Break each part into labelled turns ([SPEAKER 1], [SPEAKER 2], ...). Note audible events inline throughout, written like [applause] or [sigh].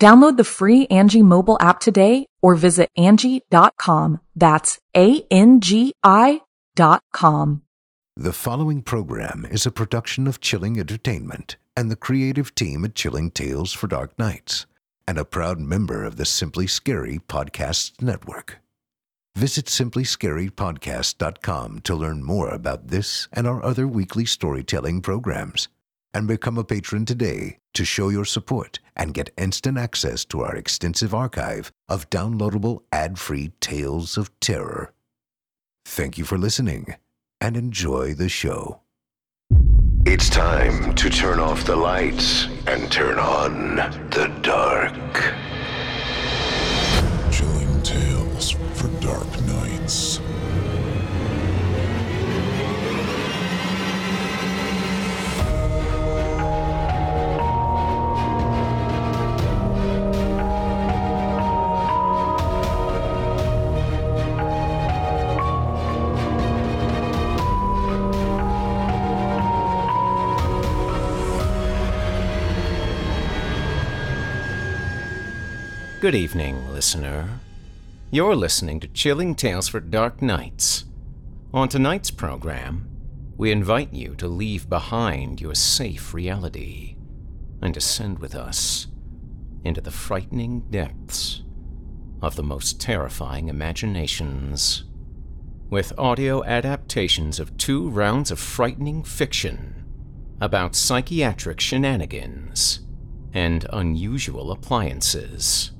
[SPEAKER 1] Download the free Angi mobile app today or visit Angi.com. That's A-N-G-I dot com.
[SPEAKER 2] The following program is a production of Chilling Entertainment and the creative team at Chilling Tales for Dark Nights and a proud member of the Simply Scary Podcasts Network. Visit simplyscarypodcast.com to learn more about this and our other weekly storytelling programs and become a patron today to show your support and get instant access to our extensive archive of downloadable ad-free tales of terror. Thank you for listening and enjoy the show.
[SPEAKER 3] It's time to turn off the lights and turn on the dark.
[SPEAKER 4] Chilling tales for dark
[SPEAKER 5] Good evening, listener. You're listening to Chilling Tales for Dark Nights. On tonight's program, we invite you to leave behind your safe reality and descend with us into the frightening depths of the most terrifying imaginations. With audio adaptations of two rounds of frightening fiction about psychiatric shenanigans and unusual appliances.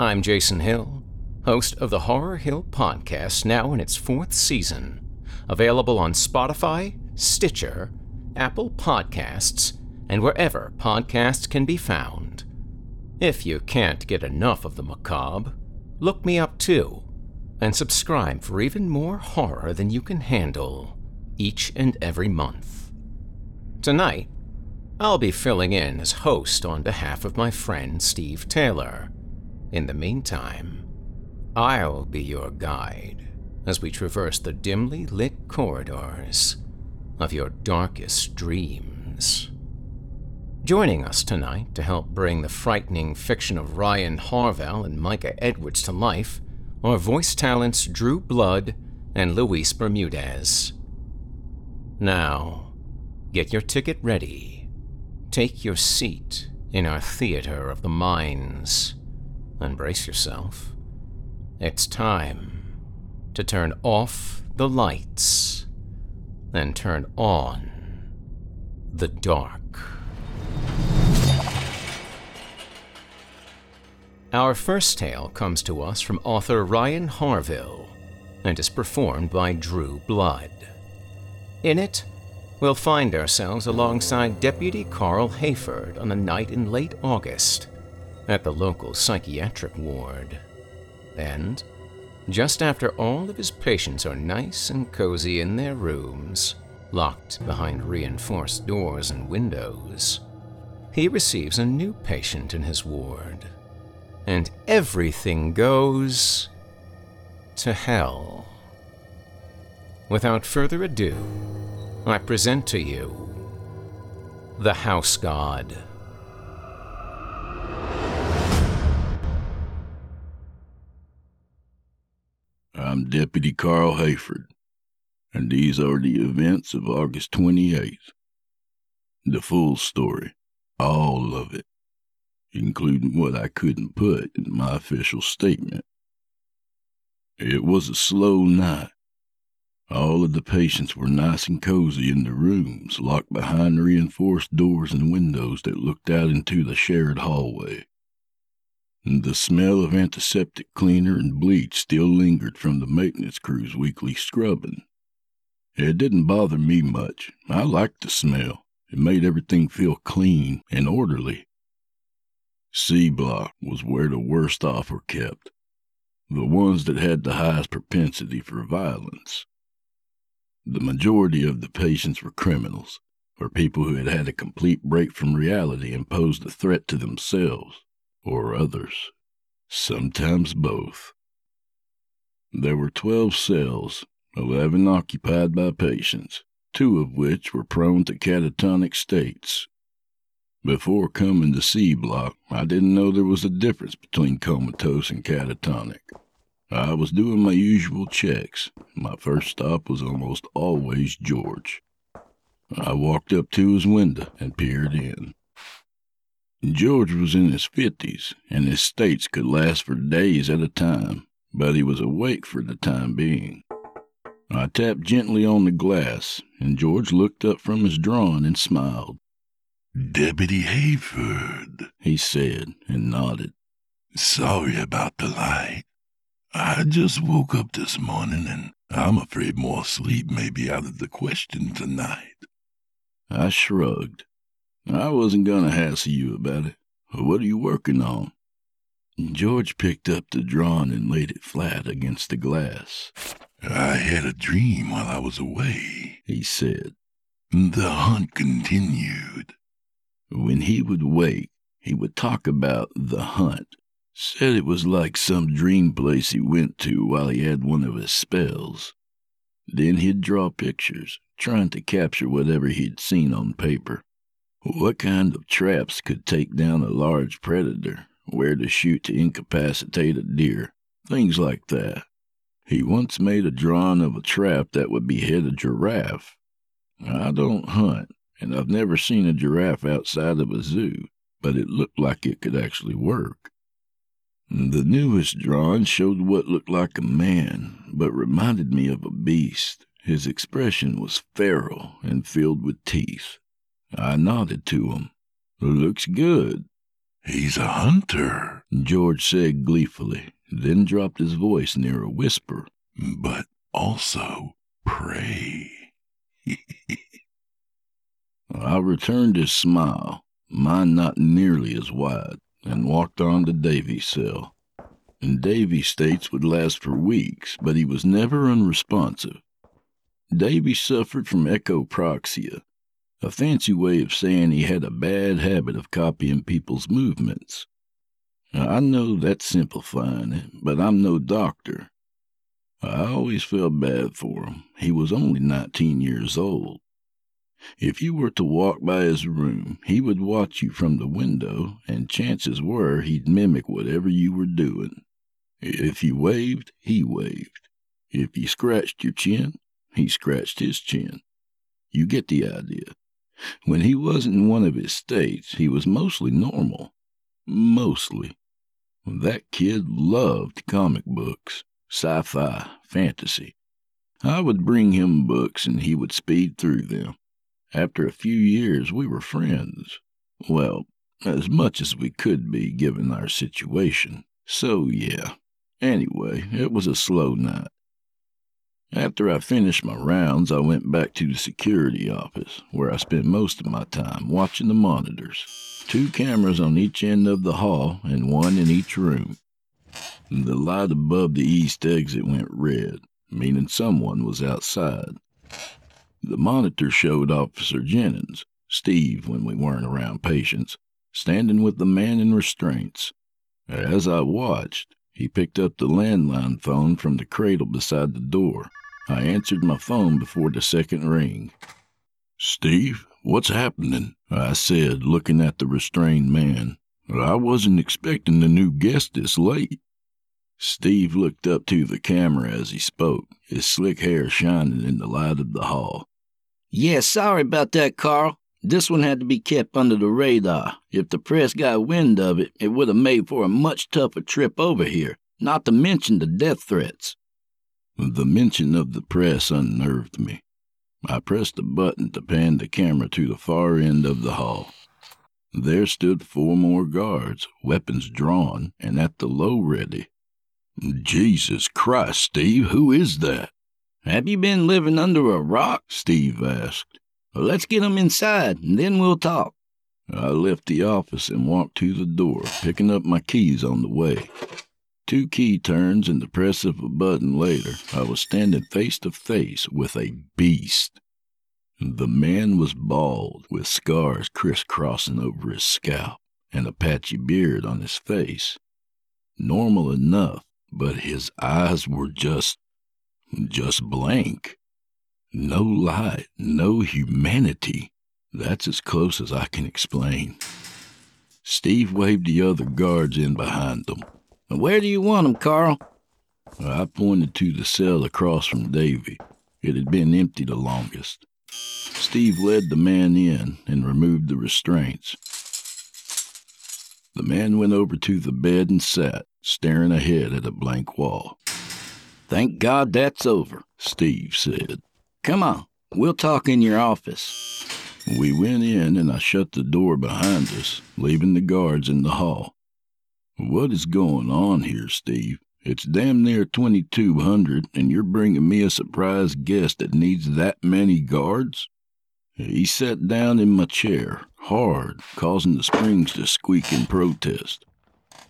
[SPEAKER 5] I'm Jason Hill, host of the Horror Hill podcast, now in its fourth season, available on Spotify, Stitcher, Apple Podcasts, and wherever podcasts can be found. If you can't get enough of the macabre, look me up too, and subscribe for even more horror than you can handle each and every month. Tonight, I'll be filling in as host on behalf of my friend Steve Taylor. In the meantime, I'll be your guide as we traverse the dimly lit corridors of your darkest dreams. Joining us tonight to help bring the frightening fiction of Ryan Harville and Micah Edwards to life are voice talents Drew Blood and Luis Bermudez. Now, get your ticket ready. Take your seat in our theater of the minds and brace yourself. It's time to turn off the lights and turn on the dark. Our first tale comes to us from author Ryan Harville and is performed by Drew Blood. In it, we'll find ourselves alongside Deputy Carl Hayford on a night in late August at the local psychiatric ward. And, just after all of his patients are nice and cozy in their rooms, locked behind reinforced doors and windows, he receives a new patient in his ward. And everything goes to hell. Without further ado, I present to you the House God.
[SPEAKER 6] I'm Deputy Carl Hayford, and these are the events of August 28th. The full story, all of it, including what I couldn't put in my official statement. It was a slow night, All of the patients were nice and cozy in their rooms, locked behind reinforced doors and windows that looked out into the shared hallway. The smell of antiseptic cleaner and bleach still lingered from the maintenance crew's weekly scrubbing. It didn't bother me much. I liked the smell. It made everything feel clean and orderly. C block was where the worst off were kept, the ones that had the highest propensity for violence. The majority of the patients were criminals, or people who had had a complete break from reality and posed a threat to themselves or others, sometimes both. There were 12 cells, 11 occupied by patients, two of which were prone to catatonic states. Before coming to C Block, I didn't know there was a difference between comatose and catatonic. I was doing my usual checks. My first stop was almost always George. I walked up to his window and peered in. George was in his fifties, and his states could last for days at a time, but he was awake for the time being. I tapped gently on the glass, and George looked up from his drawing and smiled.
[SPEAKER 4] Deputy Hayford,
[SPEAKER 6] he said, and nodded.
[SPEAKER 4] Sorry about the light. I just woke up this morning, and I'm afraid more sleep may be out of the question tonight.
[SPEAKER 6] I shrugged. I wasn't going to hassle you about it. What are you working on? George picked up the drawing and laid it flat against the glass.
[SPEAKER 4] I had a dream while I was away,
[SPEAKER 6] he said.
[SPEAKER 4] The hunt continued.
[SPEAKER 6] When he would wake, he would talk about the hunt. Said it was like some dream place he went to while he had one of his spells. Then he'd draw pictures, trying to capture whatever he'd seen on paper. What kind of traps could take down a large predator? Where to shoot to incapacitate a deer? Things like that. He once made a drawing of a trap that would behead a giraffe. I don't hunt, and I've never seen a giraffe outside of a zoo, but it looked like it could actually work. The newest drawing showed what looked like a man, but reminded me of a beast. His expression was feral and filled with teeth. I nodded to him. Looks good.
[SPEAKER 4] He's a hunter,
[SPEAKER 6] George said gleefully, then dropped his voice near a whisper.
[SPEAKER 4] But also prey. [laughs]
[SPEAKER 6] I returned his smile, mine not nearly as wide, and walked on to Davy's cell. And Davy states would last for weeks, but he was never unresponsive. Davy suffered from echopraxia, a fancy way of saying he had a bad habit of copying people's movements. I know that's simplifying it, but I'm no doctor. I always felt bad for him. He was only 19 years old. If you were to walk by his room, he would watch you from the window, and chances were he'd mimic whatever you were doing. If you waved, he waved. If you scratched your chin, he scratched his chin. You get the idea. When he wasn't in one of his states, he was mostly normal. Mostly. That kid loved comic books, sci fi, fantasy. I would bring him books and he would speed through them. After a few years, we were friends. Well, as much as we could be given our situation. So, yeah. Anyway, it was a slow night. After I finished my rounds, I went back to the security office, where I spent most of my time watching the monitors. Two cameras on each end of the hall and one in each room. The light above the east exit went red, meaning someone was outside. The monitor showed Officer Jennings, Steve when we weren't around patients, standing with the man in restraints. As I watched, he picked up the landline phone from the cradle beside the door. I answered my phone before the second ring. Steve, what's happening? I said, looking at the restrained man. I wasn't expecting the new guest this late. Steve looked up to the camera as he spoke, his slick hair shining in the light of the hall.
[SPEAKER 7] Yeah, sorry about that, Carl. This one had to be kept under the radar. If the press got wind of it, it would have made for a much tougher trip over here, not to mention the death threats.
[SPEAKER 6] The mention of the press unnerved me. I pressed a button to pan the camera to the far end of the hall. There stood four more guards, weapons drawn, and at the low ready. Jesus Christ, Steve, who is that?
[SPEAKER 7] Have you been living under a rock? Steve asked. Let's get 'em inside, and then we'll talk.
[SPEAKER 6] I left the office and walked to the door, picking up my keys on the way. Two key turns and the press of a button later, I was standing face to face with a beast. The man was bald, with scars crisscrossing over his scalp and a patchy beard on his face. Normal enough, but his eyes were just. just blank. No light, no humanity. That's as close as I can explain. Steve waved the other guards in behind him.
[SPEAKER 7] Where do you want him, Carl?
[SPEAKER 6] I pointed to the cell across from Davy. It had been empty the longest. Steve led the man in and removed the restraints. The man went over to the bed and sat, staring ahead at a blank wall.
[SPEAKER 7] Thank God that's over, Steve said. Come on, we'll talk in your office.
[SPEAKER 6] We went in and I shut the door behind us, leaving the guards in the hall. What is going on here, Steve? It's damn near 2200 and you're bringing me a surprise guest that needs that many guards? He sat down in my chair, hard, causing the springs to squeak in protest.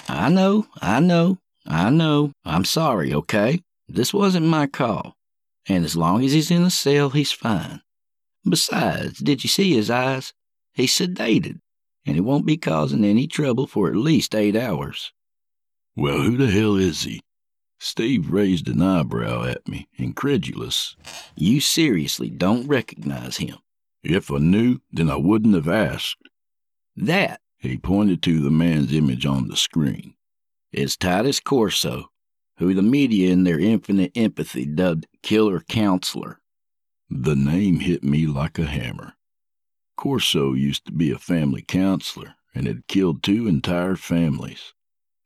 [SPEAKER 7] I know, I know, I know. I'm sorry, okay? This wasn't my call. And as long as he's in a cell, he's fine. Besides, did you see his eyes? He's sedated and he won't be causing any trouble for at least eight hours.
[SPEAKER 6] Well, who the hell is he? Steve raised an eyebrow at me, incredulous.
[SPEAKER 7] You seriously don't recognize him?
[SPEAKER 6] If I knew, then I wouldn't have asked.
[SPEAKER 7] That,
[SPEAKER 6] he pointed to the man's image on the screen,
[SPEAKER 7] is Titus Corso, who the media in their infinite empathy dubbed Killer Counselor.
[SPEAKER 6] The name hit me like a hammer. Corso used to be a family counselor and had killed two entire families.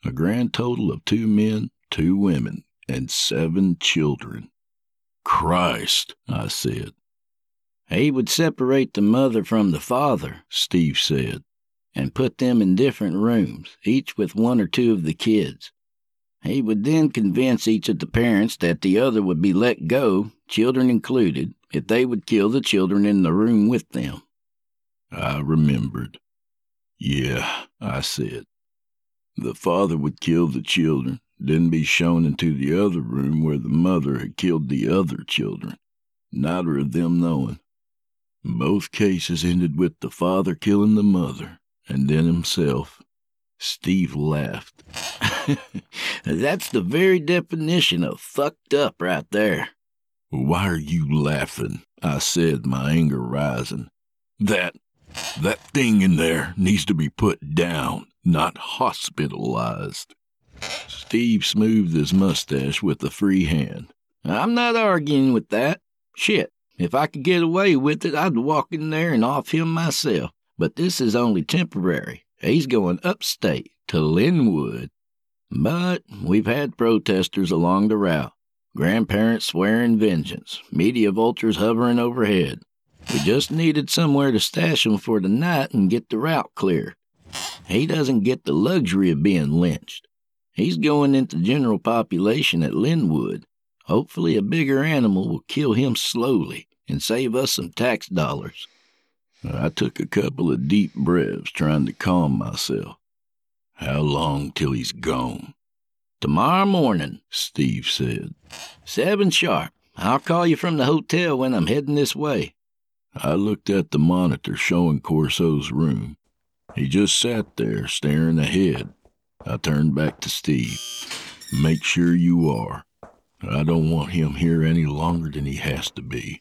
[SPEAKER 6] A grand total of two men, two women, and seven children. Christ, I said.
[SPEAKER 7] He would separate the mother from the father, Steve said, and put them in different rooms, each with one or two of the kids. He would then convince each of the parents that the other would be let go, children included, if they would kill the children in the room with them.
[SPEAKER 6] I remembered. Yeah, I said. The father would kill the children, then be shown into the other room where the mother had killed the other children, neither of them knowing. Both cases ended with the father killing the mother, and then himself. Steve laughed.
[SPEAKER 7] That's the very definition of fucked up right there.
[SPEAKER 6] Why are you laughing? I said, my anger rising. That that thing in there needs to be put down, not hospitalized. Steve smoothed his mustache with a free hand.
[SPEAKER 7] I'm not arguing with that. Shit, if I could get away with it, I'd walk in there and off him myself. But this is only temporary. He's going upstate to Linwood. But we've had protesters along the route, grandparents swearing vengeance, media vultures hovering overhead. We just needed somewhere to stash him for the night and get the route clear. He doesn't get the luxury of being lynched. He's going into general population at Linwood. Hopefully, a bigger animal will kill him slowly and save us some tax dollars.
[SPEAKER 6] I took a couple of deep breaths, trying to calm myself. How long till he's gone?
[SPEAKER 7] Tomorrow morning,
[SPEAKER 6] Steve said.
[SPEAKER 7] Seven sharp. I'll call you from the hotel when I'm heading this way.
[SPEAKER 6] I looked at the monitor showing Corso's room. He just sat there, staring ahead. I turned back to Steve. Make sure you are. I don't want him here any longer than he has to be.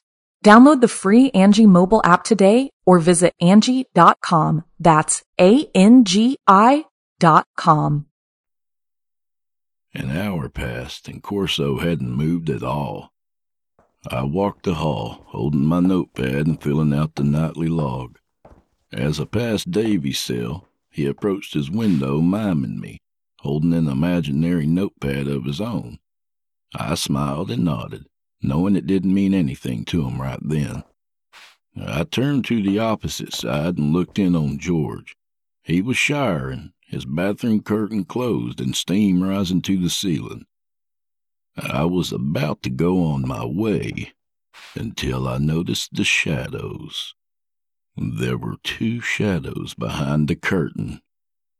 [SPEAKER 1] Download the free Angi mobile app today or visit Angi.com. That's A-N-G-I dot com.
[SPEAKER 6] An hour passed and Corso hadn't moved at all. I walked the hall, holding my notepad and filling out the nightly log. As I passed Davy's cell, he approached his window, miming me, holding an imaginary notepad of his own. I smiled and nodded, knowing it didn't mean anything to him right then. I turned to the opposite side and looked in on George. He was showering, his bathroom curtain closed and steam rising to the ceiling. I was about to go on my way until I noticed the shadows. There were two shadows behind the curtain.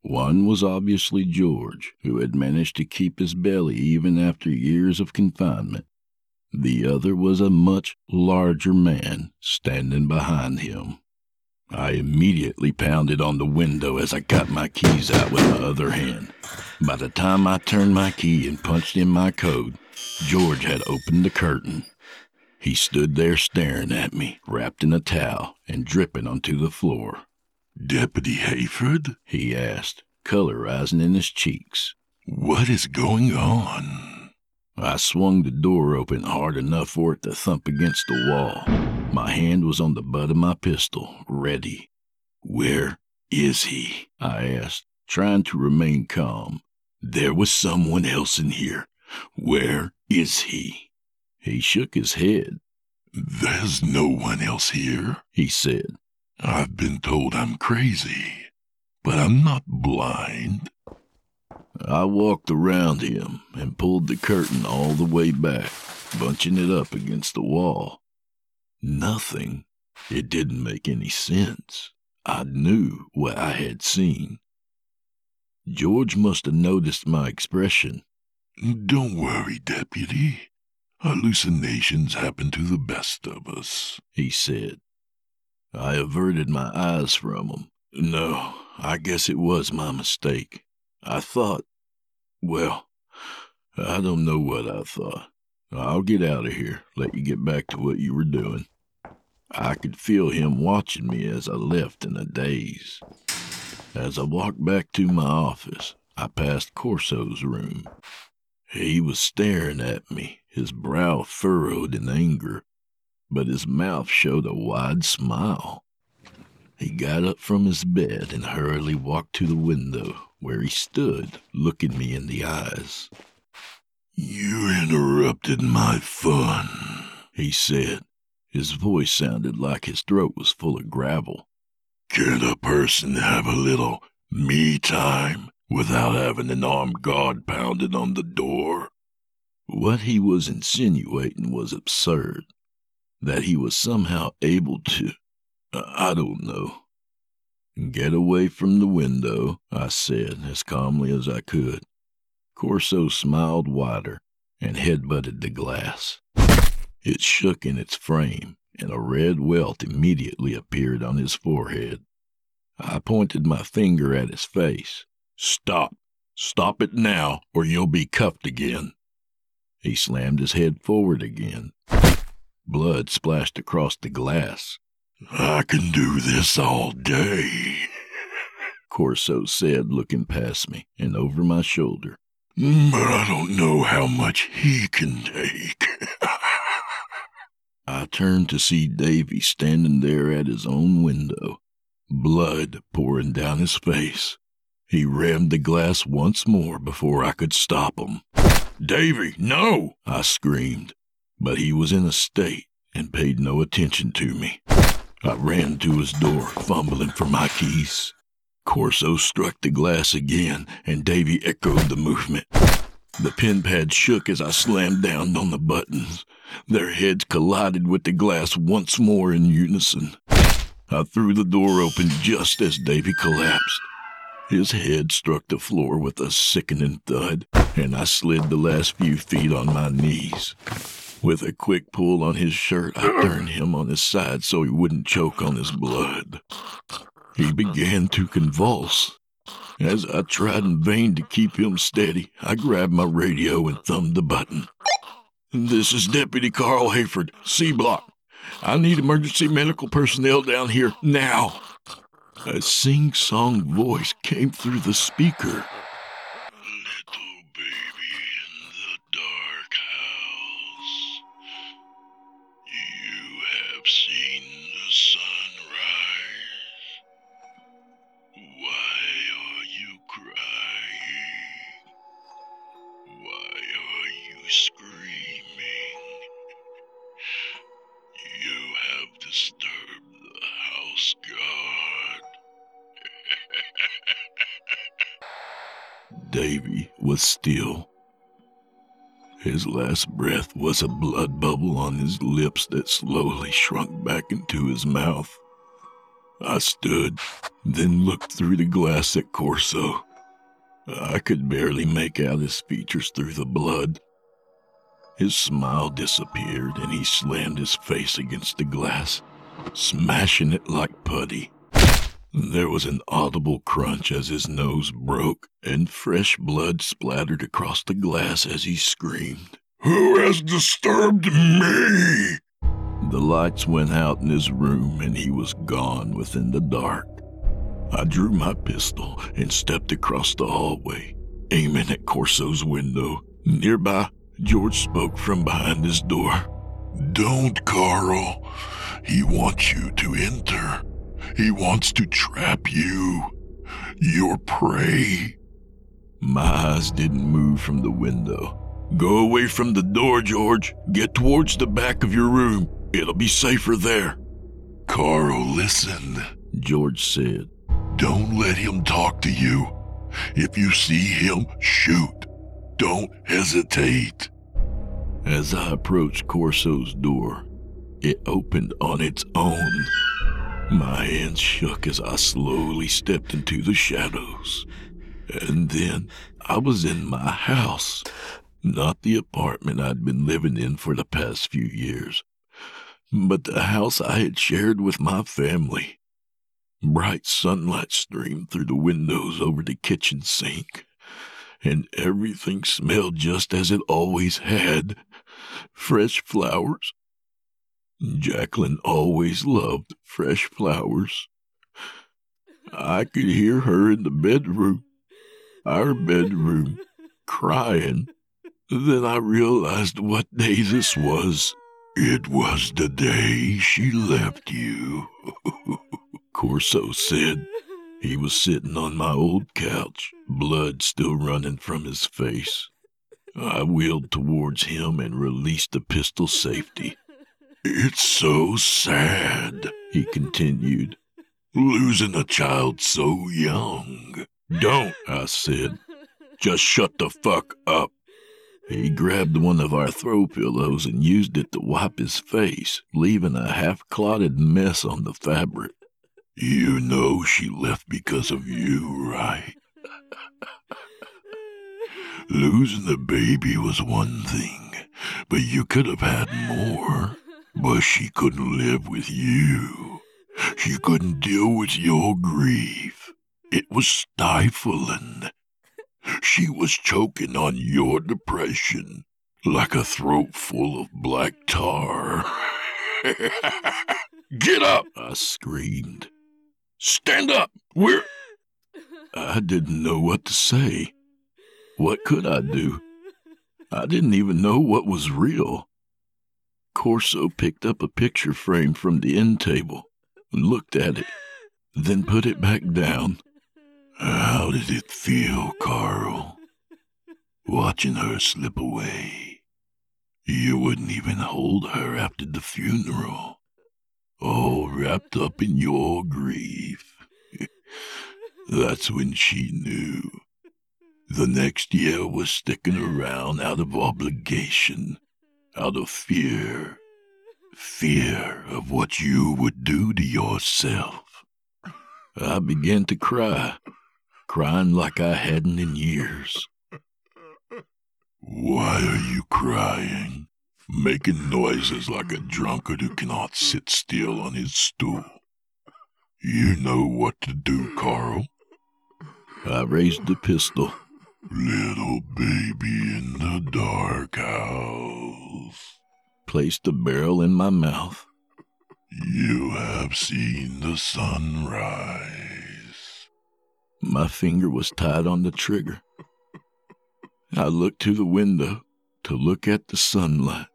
[SPEAKER 6] One was obviously George, who had managed to keep his belly even after years of confinement. The other was a much larger man standing behind him. I immediately pounded on the window as I got my keys out with my other hand. By the time I turned my key and punched in my code, George had opened the curtain. He stood there staring at me, wrapped in a towel and dripping onto the floor.
[SPEAKER 4] Deputy Hayford?
[SPEAKER 6] He asked, color rising in his cheeks.
[SPEAKER 4] What is going on?
[SPEAKER 6] I swung the door open hard enough for it to thump against the wall. My hand was on the butt of my pistol, ready. Where is he? I asked, trying to remain calm. There was someone else in here. Where is he? He shook his head.
[SPEAKER 4] There's no one else here,
[SPEAKER 6] he said.
[SPEAKER 4] I've been told I'm crazy, but I'm not blind.
[SPEAKER 6] I walked around him and pulled the curtain all the way back, bunching it up against the wall. Nothing. It didn't make any sense. I knew what I had seen. George must have noticed my expression.
[SPEAKER 4] Don't worry, Deputy. Hallucinations happen to the best of us,
[SPEAKER 6] he said. I averted my eyes from him. No, I guess it was my mistake. I thought, well, I don't know what I thought. I'll get out of here, let you get back to what you were doing. I could feel him watching me as I left in a daze. As I walked back to my office, I passed Corso's room. He was staring at me, his brow furrowed in anger, but his mouth showed a wide smile. He got up from his bed and hurriedly walked to the window, where he stood, looking me in the eyes.
[SPEAKER 4] You interrupted my fun,
[SPEAKER 6] he said, his voice sounded like his throat was full of gravel.
[SPEAKER 4] Can a person have a little me time without having an armed guard pounded on the door?
[SPEAKER 6] What he was insinuating was absurd. That he was somehow able to. I don't know. Get away from the window, I said as calmly as I could. Corso smiled wider and headbutted the glass. It shook in its frame, and a red welt immediately appeared on his forehead. I pointed my finger at his face. Stop! Stop it now, or you'll be cuffed again. He slammed his head forward again. Blood splashed across the glass.
[SPEAKER 4] I can do this all day,
[SPEAKER 6] Corso said, looking past me and over my shoulder.
[SPEAKER 4] But I don't know how much he can take.
[SPEAKER 6] I turned to see Davy standing there at his own window, blood pouring down his face. He rammed the glass once more before I could stop him. Davy, no! I screamed, but he was in a state and paid no attention to me. I ran to his door, fumbling for my keys. Corso struck the glass again, and Davy echoed the movement. The pin pad shook as I slammed down on the buttons. Their heads collided with the glass once more in unison. I threw the door open just as Davy collapsed. His head struck the floor with a sickening thud, and I slid the last few feet on my knees. With a quick pull on his shirt, I turned him on his side so he wouldn't choke on his blood. He began to convulse. As I tried in vain to keep him steady, I grabbed my radio and thumbed the button. This is Deputy Carl Hayford, C Block. I need emergency medical personnel down here now. A sing song voice came through the speaker. Davy was still. His last breath was a blood bubble on his lips that slowly shrunk back into his mouth. I stood, then looked through the glass at Corso. I could barely make out his features through the blood. His smile disappeared and he slammed his face against the glass, smashing it like putty. There was an audible crunch as his nose broke, and fresh blood splattered across the glass as he screamed.
[SPEAKER 4] Who has disturbed me?
[SPEAKER 6] The lights went out in his room and he was gone within the dark. I drew my pistol and stepped across the hallway, aiming at Corso's window. Nearby, George spoke from behind his door.
[SPEAKER 4] Don't, Carl. He wants you to enter. He wants to trap you. Your prey.
[SPEAKER 6] My eyes didn't move from the window. Go away from the door, George. Get towards the back of your room. It'll be safer there.
[SPEAKER 4] Carl, listen.
[SPEAKER 6] George said.
[SPEAKER 4] Don't let him talk to you. If you see him, shoot. Don't hesitate.
[SPEAKER 6] As I approached Corso's door, it opened on its own. My hands shook as I slowly stepped into the shadows. And then I was in my house, not the apartment I'd been living in for the past few years, but the house I had shared with my family. Bright sunlight streamed through the windows over the kitchen sink, and everything smelled just as it always had fresh flowers. Jacqueline always loved fresh flowers. I could hear her in the bedroom, our bedroom, crying. Then I realized what day this was.
[SPEAKER 4] It was the day she left you. [laughs]
[SPEAKER 6] Corso said. He was sitting on my old couch, blood still running from his face. I wheeled towards him and released the pistol safety.
[SPEAKER 4] It's so sad,
[SPEAKER 6] he continued,
[SPEAKER 4] losing a child so young.
[SPEAKER 6] Don't, I said. Just shut the fuck up. He grabbed one of our throw pillows and used it to wipe his face, leaving a half clotted mess on the fabric.
[SPEAKER 4] You know she left because of you, right? Losing the baby was one thing, but you could have had more. But she couldn't live with you. She couldn't deal with your grief. It was stifling. She was choking on your depression like a throat full of black tar. [laughs] Get up! I screamed. Stand up! We're.
[SPEAKER 6] I didn't know what to say. What could I do? I didn't even know what was real. Corso picked up a picture frame from the end table and looked at it, then put it back down.
[SPEAKER 4] How did it feel, Carl? Watching her slip away. You wouldn't even hold her after the funeral. All wrapped up in your grief. [laughs] That's when she knew. The next year was sticking around out of obligation, out of fear. Fear of what you would do to yourself.
[SPEAKER 6] I began to cry, crying like I hadn't in years.
[SPEAKER 4] Why are you crying? Making noises like a drunkard who cannot sit still on his stool. You know what to do, Carl.
[SPEAKER 6] I raised the pistol.
[SPEAKER 4] Little baby in the dark house.
[SPEAKER 6] Placed the barrel in my mouth.
[SPEAKER 4] You have seen the sunrise.
[SPEAKER 6] My finger was tied on the trigger. I looked to the window to look at the sunlight,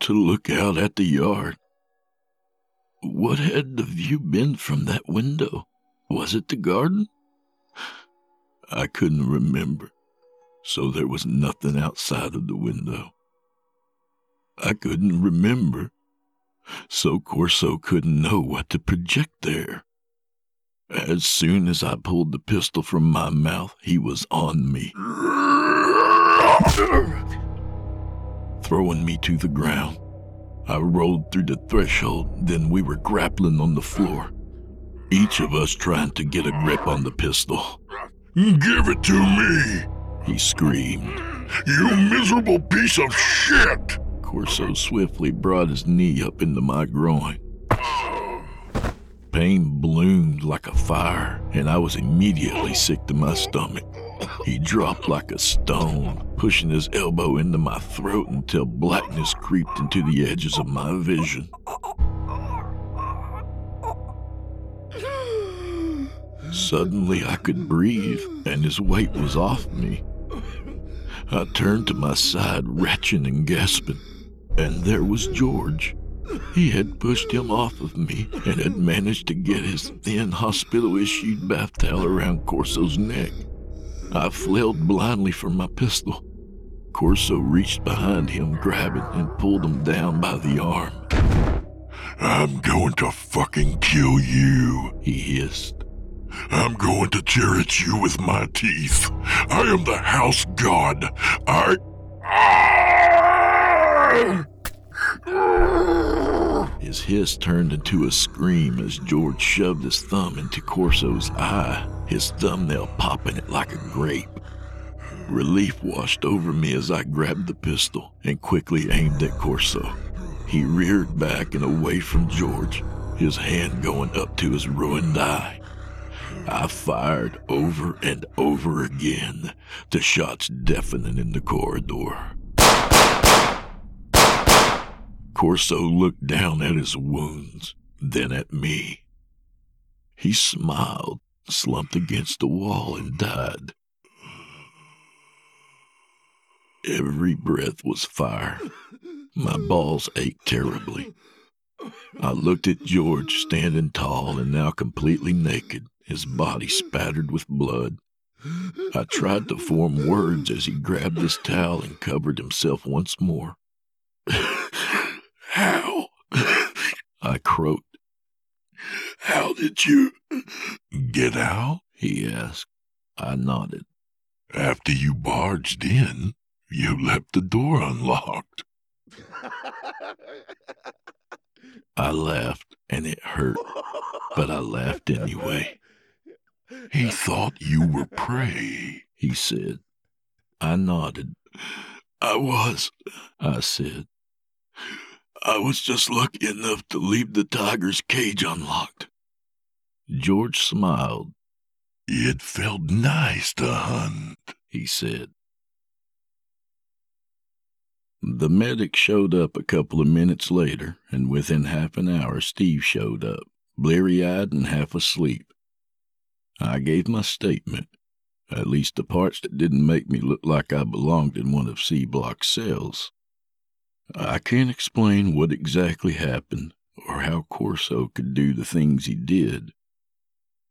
[SPEAKER 6] to look out at the yard. What had the view been from that window? Was it the garden? I couldn't remember, so there was nothing outside of the window. I couldn't remember, so Corso couldn't know what to project there. As soon as I pulled the pistol from my mouth, he was on me, throwing me to the ground. I rolled through the threshold, then we were grappling on the floor, each of us trying to get a grip on the pistol.
[SPEAKER 4] Give it to me,
[SPEAKER 6] He screamed.
[SPEAKER 4] you miserable piece of shit!
[SPEAKER 6] Corso swiftly brought his knee up into my groin. Pain bloomed like a fire, and I was immediately sick to my stomach. He dropped like a stone, pushing his elbow into my throat until blackness creeped into the edges of my vision. Suddenly, I could breathe, and his weight was off me. I turned to my side, retching and gasping, and there was George. He had pushed him off of me and had managed to get his thin hospital issued bath towel around Corso's neck. I flailed blindly for my pistol. Corso reached behind him, grabbing and pulled him down by the arm.
[SPEAKER 4] I'm going to fucking kill you.
[SPEAKER 6] He hissed.
[SPEAKER 4] I'm going to tear at you with my teeth. I am the house god. I.
[SPEAKER 6] His hiss turned into a scream as George shoved his thumb into Corso's eye, his thumbnail popping it like a grape. Relief washed over me as I grabbed the pistol and quickly aimed at Corso. He reared back and away from George, his hand going up to his ruined eye. I fired over and over again, the shots deafening in the corridor. Corso looked down at his wounds, then at me. He smiled, slumped against the wall, and died. Every breath was fire. My balls ached terribly. I looked at George standing tall and now completely naked, his body spattered with blood. I tried to form words as he grabbed his towel and covered himself once more. [laughs]
[SPEAKER 4] How?
[SPEAKER 6] I croaked.
[SPEAKER 4] How did you get out?
[SPEAKER 6] He asked. I nodded.
[SPEAKER 4] After you barged in, you left the door unlocked. [laughs]
[SPEAKER 6] I laughed, and it hurt, but I laughed anyway.
[SPEAKER 4] He thought you were prey.
[SPEAKER 6] He said. I nodded.
[SPEAKER 4] I was.
[SPEAKER 6] I said.
[SPEAKER 4] I was just lucky enough to leave the tiger's cage unlocked.
[SPEAKER 6] George smiled.
[SPEAKER 4] It felt nice to hunt.
[SPEAKER 6] He said. The medic showed up a couple of minutes later, and within half an hour, Steve showed up, bleary eyed and half asleep. I gave my statement, at least the parts that didn't make me look like I belonged in one of C Block's cells. I can't explain what exactly happened or how Corso could do the things he did.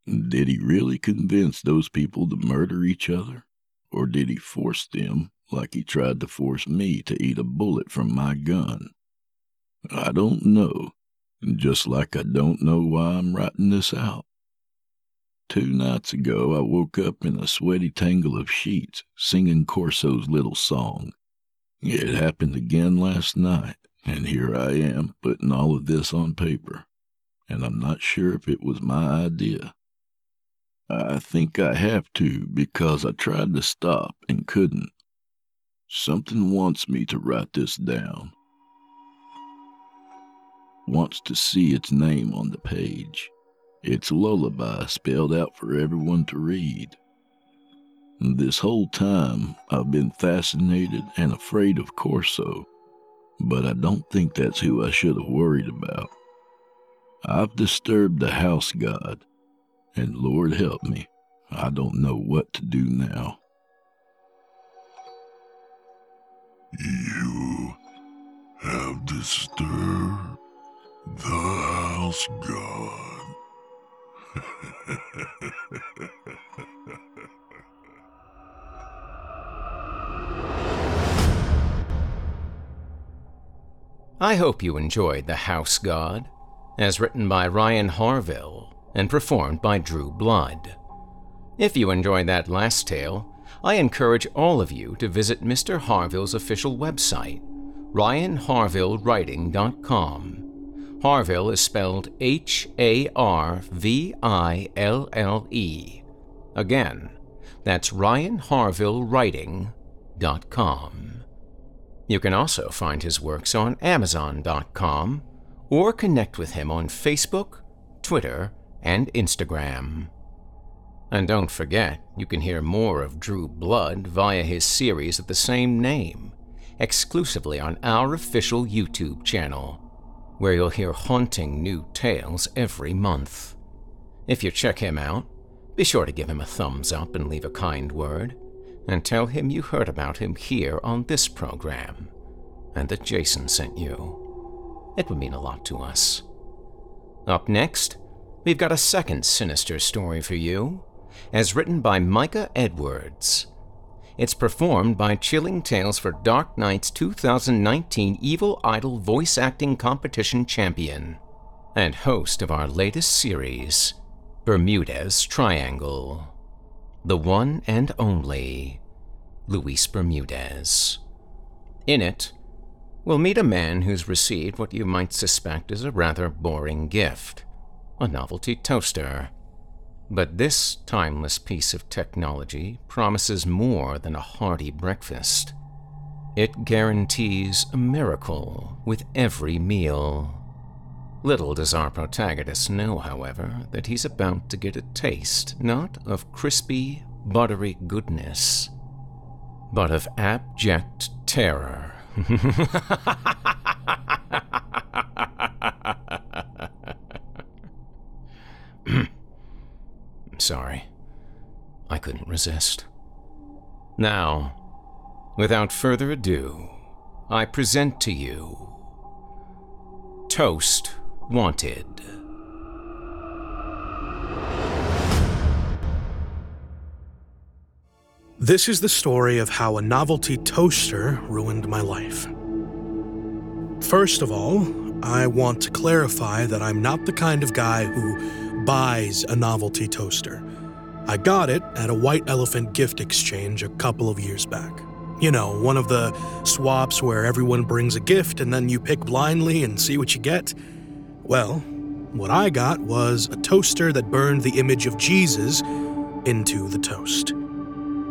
[SPEAKER 6] Did he really convince those people to murder each other? Or did he force them, like he tried to force me to eat a bullet from my gun? I don't know, just like I don't know why I'm writing this out. Two nights ago, I woke up in a sweaty tangle of sheets, singing Corso's little song. It happened again last night, and here I am putting all of this on paper, and I'm not sure if it was my idea. I think I have to because I tried to stop and couldn't. Something wants me to write this down. Wants to see its name on the page. Its a lullaby spelled out for everyone to read. This whole time, I've been fascinated and afraid of Corso, but I don't think that's who I should have worried about. I've disturbed the house god, and Lord help me, I don't know what to do now.
[SPEAKER 4] You have disturbed the house god.
[SPEAKER 5] I hope you enjoyed The House God, as written by Ryan Harville and performed by Drew Blood. If you enjoyed that last tale, I encourage all of you to visit Mr. Harville's official website, ryanharvillewriting.com. Harville is spelled H A R V I L L E. Again, that's ryanharvillewriting.com. You can also find his works on Amazon.com or connect with him on Facebook, Twitter, and Instagram. And don't forget, you can hear more of Drew Blood via his series of the same name, exclusively on our official YouTube channel, where you'll hear haunting new tales every month. If you check him out, be sure to give him a thumbs up and leave a kind word and tell him you heard about him here on this program and that Jason sent you. It would mean a lot to us. Up next, we've got a second sinister story for you, as written by Micah Edwards. It's performed by Chilling Tales for Dark Nights' 2019 Evil Idol Voice Acting Competition champion and host of our latest series, Bermudez Triangle the one and only Luis Bermudez. In it, we'll meet a man who's received what you might suspect is a rather boring gift a novelty toaster. But this timeless piece of technology promises more than a hearty breakfast. It guarantees a miracle with every meal. Little does our protagonist know, however, that he's about to get a taste not of crispy, buttery goodness, but of abject terror. [laughs] Sorry, I couldn't resist. Now, without further ado, I present to you Toast Wanted.
[SPEAKER 8] This is the story of how a novelty toaster ruined my life. First of all, I want to clarify that I'm not the kind of guy who buys a novelty toaster. I got it at a White Elephant gift exchange a couple of years back. You know, one of the swaps where everyone brings a gift and then you pick blindly and see what you get. Well, what I got was a toaster that burned the image of Jesus into the toast.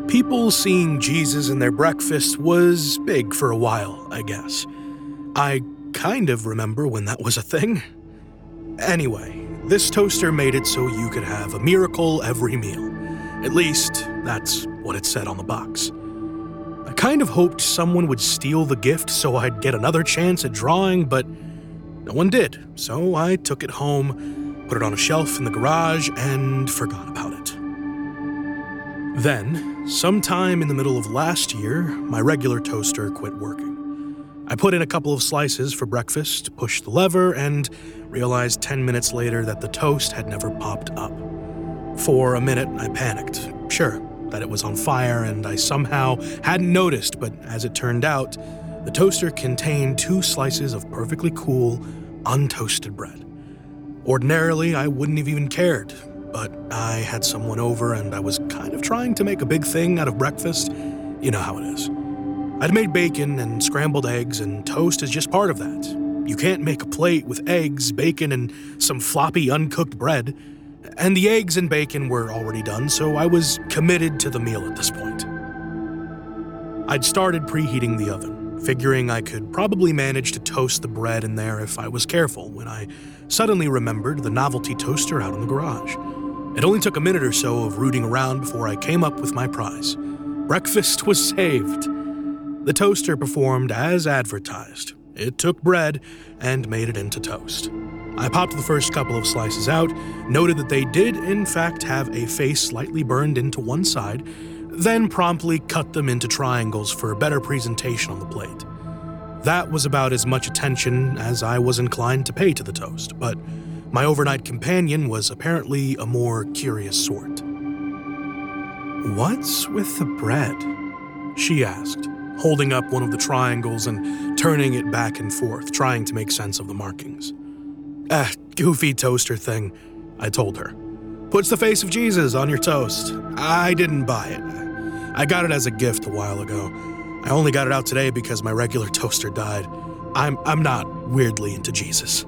[SPEAKER 8] People seeing Jesus in their breakfast was big for a while, I guess. I kind of remember when that was a thing. Anyway, this toaster made it so you could have a miracle every meal. At least, that's what it said on the box. I kind of hoped someone would steal the gift so I'd get another chance at drawing, but no one did, so I took it home, put it on a shelf in the garage, and forgot about it. Then, sometime in the middle of last year, my regular toaster quit working. I put in a couple of slices for breakfast, pushed the lever, and realized 10 minutes later that the toast had never popped up. For a minute, I panicked. Sure, that it was on fire and I somehow hadn't noticed, but as it turned out, the toaster contained two slices of perfectly cool, untoasted bread. Ordinarily, I wouldn't have even cared, but I had someone over and I was kind of trying to make a big thing out of breakfast. You know how it is. I'd made bacon and scrambled eggs, and toast is just part of that. You can't make a plate with eggs, bacon, and some floppy, uncooked bread. And the eggs and bacon were already done, so I was committed to the meal at this point. I'd started preheating the oven, figuring I could probably manage to toast the bread in there if I was careful, when I suddenly remembered the novelty toaster out in the garage. It only took a minute or so of rooting around before I came up with my prize. Breakfast was saved. The toaster performed as advertised. It took bread and made it into toast. I popped the first couple of slices out, noted that they did, in fact, have a face slightly burned into one side, then promptly cut them into triangles for a better presentation on the plate. That was about as much attention as I was inclined to pay to the toast, but my overnight companion was apparently a more curious sort. What's with the bread? She asked, holding up one of the triangles and turning it back and forth, trying to make sense of the markings. Ah, goofy toaster thing, I told her. Puts the face of Jesus on your toast. I didn't buy it. I got it as a gift a while ago. I only got it out today because my regular toaster died. I'm, I'm not weirdly into Jesus.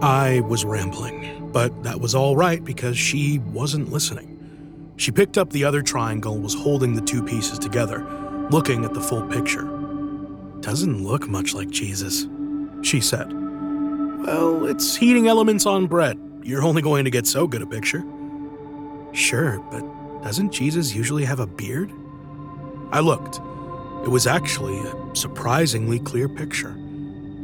[SPEAKER 8] I was rambling, but that was all right because she wasn't listening. She picked up the other triangle and was holding the two pieces together, looking at the full picture. Doesn't look much like Jesus, she said. Well, it's heating elements on bread. You're only going to get so good a picture. Sure, but doesn't Jesus usually have a beard? I looked. It was actually a surprisingly clear picture.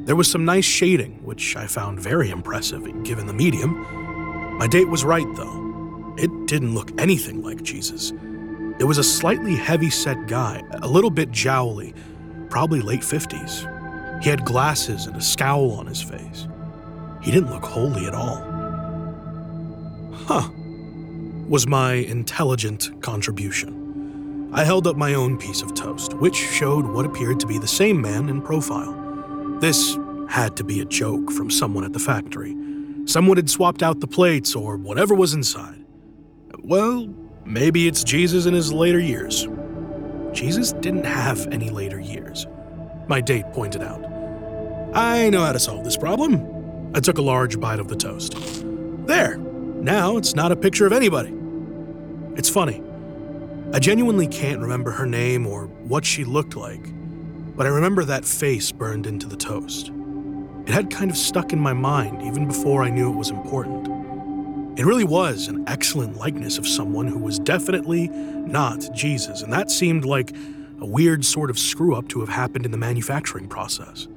[SPEAKER 8] There was some nice shading, which I found very impressive given the medium. My date was right, though. It didn't look anything like Jesus. It was a slightly heavy set guy, a little bit jowly, probably late 50s. He had glasses and a scowl on his face. He didn't look holy at all. Huh, was my intelligent contribution. I held up my own piece of toast, which showed what appeared to be the same man in profile. This had to be a joke from someone at the factory. Someone had swapped out the plates or whatever was inside. Well, maybe it's Jesus in his later years. Jesus didn't have any later years, my date pointed out. I know how to solve this problem. I took a large bite of the toast. There, now it's not a picture of anybody. It's funny. I genuinely can't remember her name or what she looked like, but I remember that face burned into the toast. It had kind of stuck in my mind even before I knew it was important. It really was an excellent likeness of someone who was definitely not Jesus, and that seemed like a weird sort of screw up to have happened in the manufacturing process.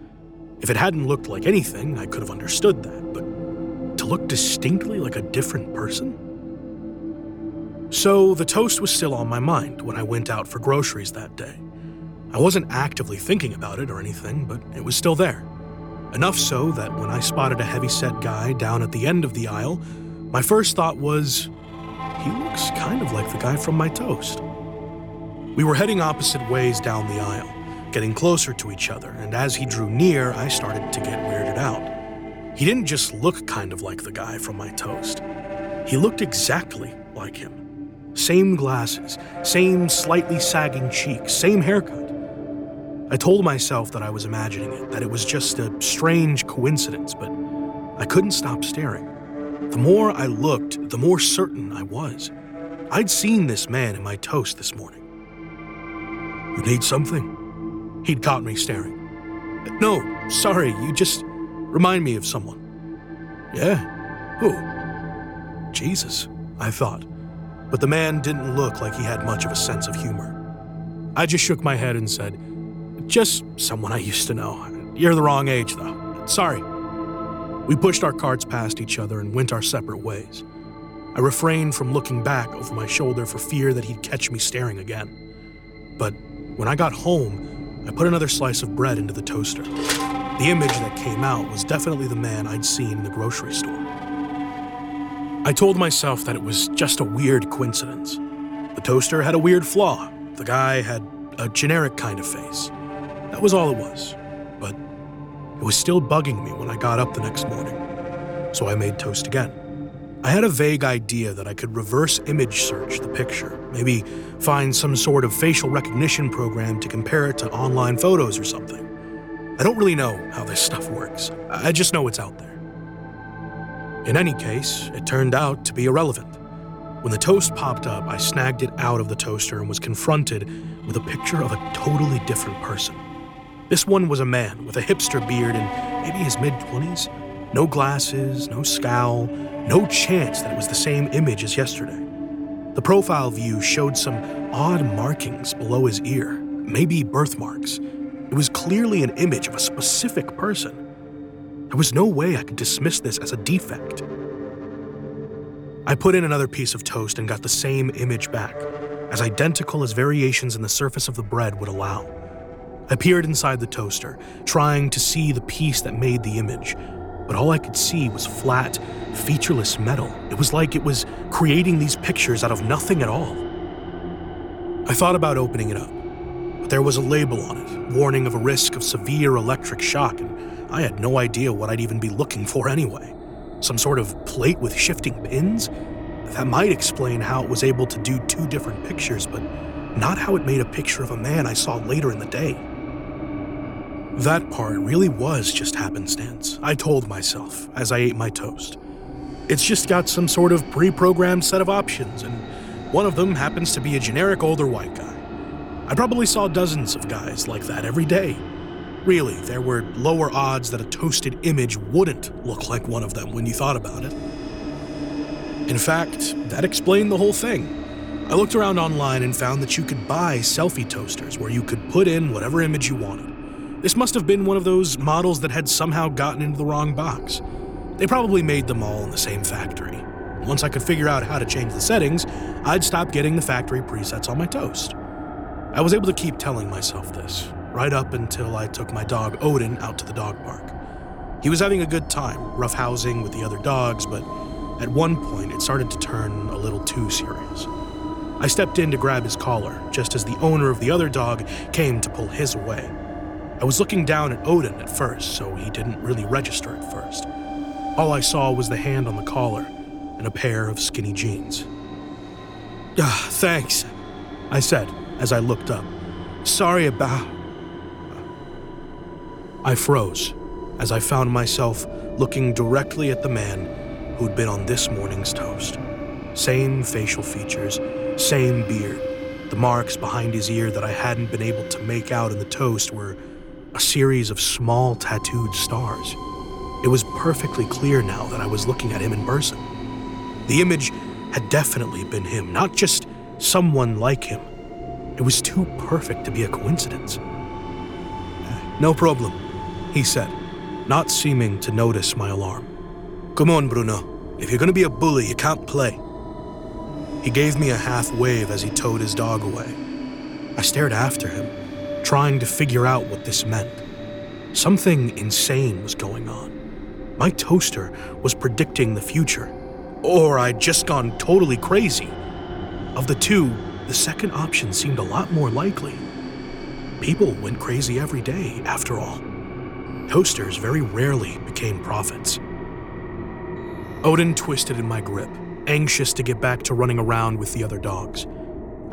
[SPEAKER 8] If it hadn't looked like anything, I could have understood that, but to look distinctly like a different person? So the toast was still on my mind when I went out for groceries that day. I wasn't actively thinking about it or anything, but it was still there. Enough so that when I spotted a heavy-set guy down at the end of the aisle, my first thought was, he looks kind of like the guy from my toast. We were heading opposite ways down the aisle, getting closer to each other, and as he drew near, I started to get weirded out. He didn't just look kind of like the guy from my toast. He looked exactly like him. Same glasses, same slightly sagging cheeks, same haircut. I told myself that I was imagining it, that it was just a strange coincidence, but I couldn't stop staring. The more I looked, the more certain I was. I'd seen this man in my toast this morning. You need something? He'd caught me staring. No, sorry, you just remind me of someone. Yeah? Who? Jesus, I thought but the man didn't look like he had much of a sense of humor. I just shook my head and said, Just someone I used to know. You're the wrong age, though. Sorry. We pushed our carts past each other and went our separate ways. I refrained from looking back over my shoulder for fear that he'd catch me staring again. But when I got home, I put another slice of bread into the toaster. The image that came out was definitely the man I'd seen in the grocery store. I told myself that it was just a weird coincidence. The toaster had a weird flaw. The guy had a generic kind of face. That was all it was. It was still bugging me when I got up the next morning. So I made toast again. I had a vague idea that I could reverse image search the picture, maybe find some sort of facial recognition program to compare it to online photos or something. I don't really know how this stuff works, I just know it's out there. In any case, it turned out to be irrelevant. When the toast popped up, I snagged it out of the toaster and was confronted with a picture of a totally different person. This one was a man with a hipster beard and maybe his mid 20s. No glasses, no scowl, no chance that it was the same image as yesterday. The profile view showed some odd markings below his ear, maybe birthmarks. It was clearly an image of a specific person. There was no way I could dismiss this as a defect. I put in another piece of toast and got the same image back, as identical as variations in the surface of the bread would allow. I peered inside the toaster, trying to see the piece that made the image, but all I could see was flat, featureless metal. It was like it was creating these pictures out of nothing at all. I thought about opening it up, but there was a label on it, warning of a risk of severe electric shock, and I had no idea what I'd even be looking for anyway. Some sort of plate with shifting pins? That might explain how it was able to do two different pictures, but not how it made a picture of a man I saw later in the day. That part really was just happenstance, I told myself as I ate my toast. It's just got some sort of pre programmed set of options, and one of them happens to be a generic older white guy. I probably saw dozens of guys like that every day, Really, there were lower odds that a toasted image wouldn't look like one of them when you thought about it. In fact, that explained the whole thing. I looked around online and found that you could buy selfie toasters where you could put in whatever image you wanted. This must have been one of those models that had somehow gotten into the wrong box. They probably made them all in the same factory. Once I could figure out how to change the settings, I'd stop getting the factory presets on my toast. I was able to keep telling myself this, right up until I took my dog Odin out to the dog park. He was having a good time, roughhousing with the other dogs, but at one point it started to turn a little too serious. I stepped in to grab his collar, just as the owner of the other dog came to pull his away. I was looking down at Odin at first, so he didn't really register at first. All I saw was the hand on the collar and a pair of skinny jeans. [sighs] Ah, thanks, I said as I looked up. Sorry about. I froze as I found myself looking directly at the man who'd been on this morning's toast. Same facial features, same beard. The marks behind his ear that I hadn't been able to make out in the toast were a series of small tattooed stars. It was perfectly clear now that I was looking at him in person. The image had definitely been him, not just someone like him. It was too perfect to be a coincidence. No problem, he said, not seeming to notice my alarm. Come on, Bruno. If you're gonna be a bully, you can't play. He gave me a half wave as he towed his dog away. I stared after him, trying to figure out what this meant. Something insane was going on. My toaster was predicting the future, or I'd just gone totally crazy. Of the two, the second option seemed a lot more likely. People went crazy every day, after all toasters very rarely became prophets. Odin twisted in my grip, anxious to get back to running around with the other dogs.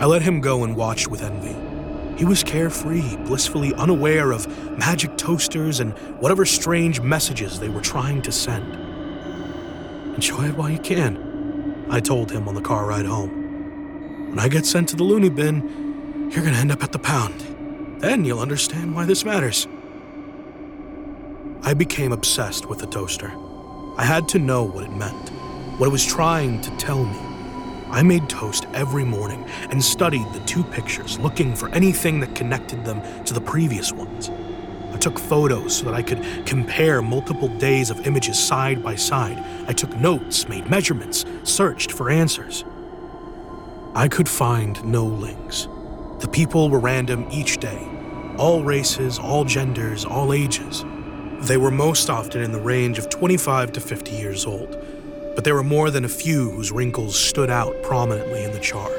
[SPEAKER 8] I let him go and watched with envy. He was carefree, blissfully unaware of magic toasters and whatever strange messages they were trying to send. Enjoy it while you can, I told him on the car ride home. When I get sent to the loony bin, you're gonna end up at the pound. Then you'll understand why this matters. I became obsessed with the toaster. I had to know what it meant, what it was trying to tell me. I made toast every morning and studied the two pictures, looking for anything that connected them to the previous ones. I took photos so that I could compare multiple days of images side by side. I took notes, made measurements, searched for answers. I could find no links. The people were random each day all races, all genders, all ages. They were most often in the range of 25 to 50 years old, but there were more than a few whose wrinkles stood out prominently in the chart,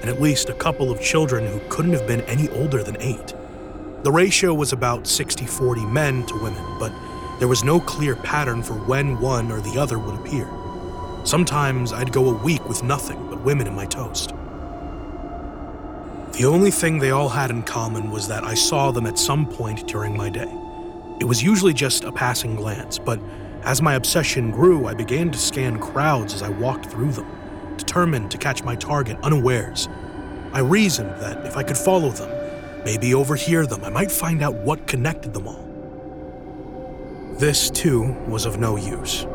[SPEAKER 8] and at least a couple of children who couldn't have been any older than eight. The ratio was about 60 40 men to women, but there was no clear pattern for when one or the other would appear. Sometimes I'd go a week with nothing but women in my toast. The only thing they all had in common was that I saw them at some point during my day. It was usually just a passing glance, but as my obsession grew, I began to scan crowds as I walked through them, determined to catch my target unawares. I reasoned that if I could follow them, maybe overhear them, I might find out what connected them all. This, too, was of no use.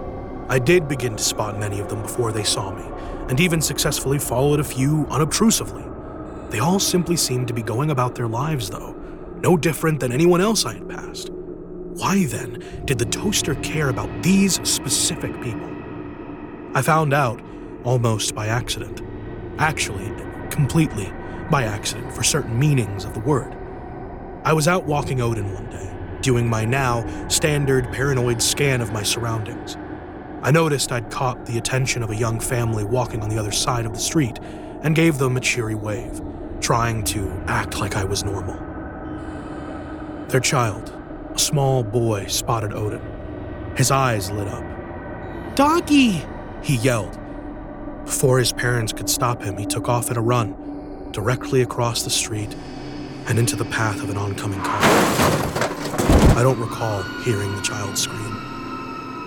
[SPEAKER 8] I did begin to spot many of them before they saw me, and even successfully followed a few unobtrusively. They all simply seemed to be going about their lives, though, no different than anyone else I had passed. Why then did the toaster care about these specific people? I found out almost by accident. Actually, completely by accident for certain meanings of the word. I was out walking Odin one day, doing my now standard paranoid scan of my surroundings. I noticed I'd caught the attention of a young family walking on the other side of the street and gave them a cheery wave, trying to act like I was normal. Their child, a small boy spotted Odin. His eyes lit up. Donkey! He yelled. Before his parents could stop him, he took off at a run, directly across the street and into the path of an oncoming car. I don't recall hearing the child scream.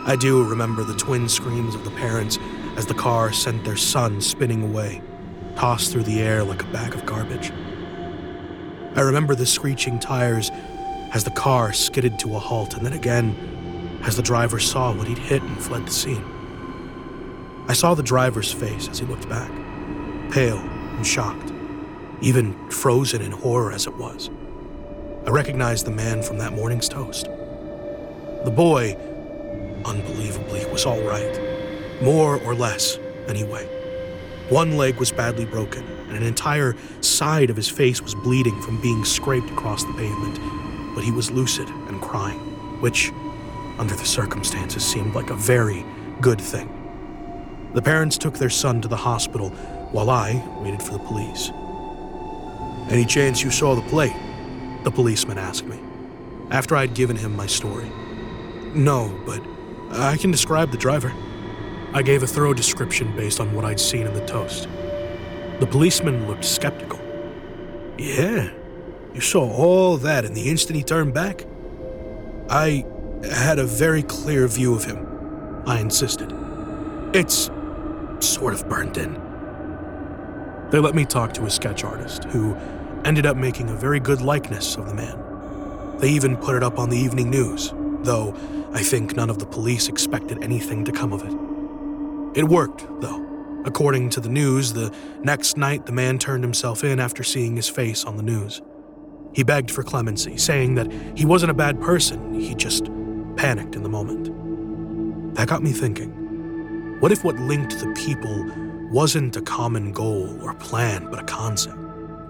[SPEAKER 8] I do remember the twin screams of the parents as the car sent their son spinning away, tossed through the air like a bag of garbage. I remember the screeching tires as the car skidded to a halt, and then again as the driver saw what he'd hit and fled the scene. I saw the driver's face as he looked back, pale and shocked, even frozen in horror as it was. I recognized the man from that morning's toast. The boy, unbelievably, was all right. More or less, anyway. One leg was badly broken, and an entire side of his face was bleeding from being scraped across the pavement but he was lucid and crying, which, under the circumstances, seemed like a very good thing. The parents took their son to the hospital while I waited for the police. Any chance you saw the plate? The policeman asked me, after I'd given him my story. No, but I can describe the driver. I gave a thorough description based on what I'd seen in the toast. The policeman looked skeptical. Yeah, you saw all that in the instant he turned back? I had a very clear view of him. I insisted. It's sort of burned in. They let me talk to a sketch artist who ended up making a very good likeness of the man. They even put it up on the evening news, though I think none of the police expected anything to come of it. It worked, though. According to the news, the next night the man turned himself in after seeing his face on the news. He begged for clemency, saying that he wasn't a bad person, he just panicked in the moment. That got me thinking what if what linked the people wasn't a common goal or plan, but a concept?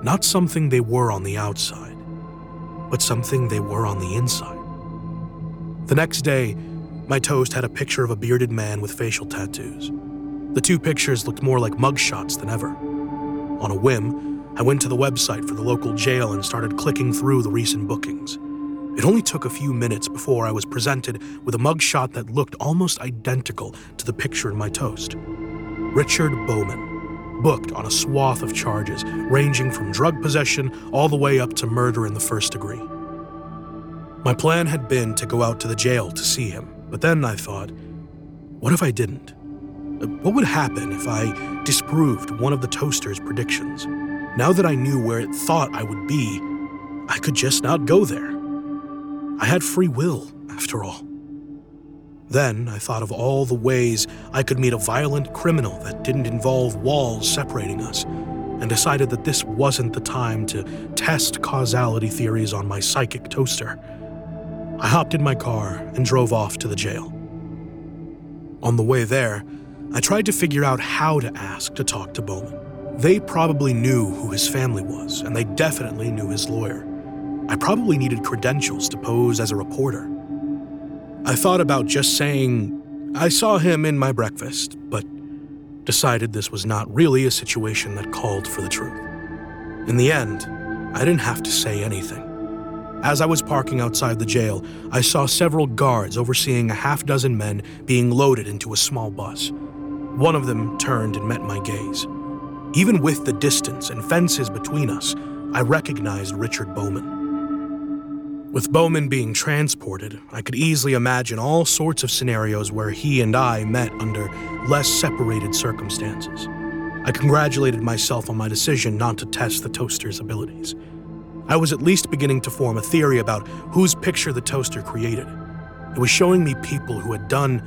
[SPEAKER 8] Not something they were on the outside, but something they were on the inside. The next day, my toast had a picture of a bearded man with facial tattoos. The two pictures looked more like mugshots than ever. On a whim, I went to the website for the local jail and started clicking through the recent bookings. It only took a few minutes before I was presented with a mugshot that looked almost identical to the picture in my toast. Richard Bowman, booked on a swath of charges ranging from drug possession all the way up to murder in the first degree. My plan had been to go out to the jail to see him, but then I thought, what if I didn't? What would happen if I disproved one of the toaster's predictions? Now that I knew where it thought I would be, I could just not go there. I had free will, after all. Then I thought of all the ways I could meet a violent criminal that didn't involve walls separating us, and decided that this wasn't the time to test causality theories on my psychic toaster. I hopped in my car and drove off to the jail. On the way there, I tried to figure out how to ask to talk to Bowman. They probably knew who his family was, and they definitely knew his lawyer. I probably needed credentials to pose as a reporter. I thought about just saying, I saw him in my breakfast, but decided this was not really a situation that called for the truth. In the end, I didn't have to say anything. As I was parking outside the jail, I saw several guards overseeing a half dozen men being loaded into a small bus. One of them turned and met my gaze. Even with the distance and fences between us, I recognized Richard Bowman. With Bowman being transported, I could easily imagine all sorts of scenarios where he and I met under less separated circumstances. I congratulated myself on my decision not to test the toaster's abilities. I was at least beginning to form a theory about whose picture the toaster created. It was showing me people who had done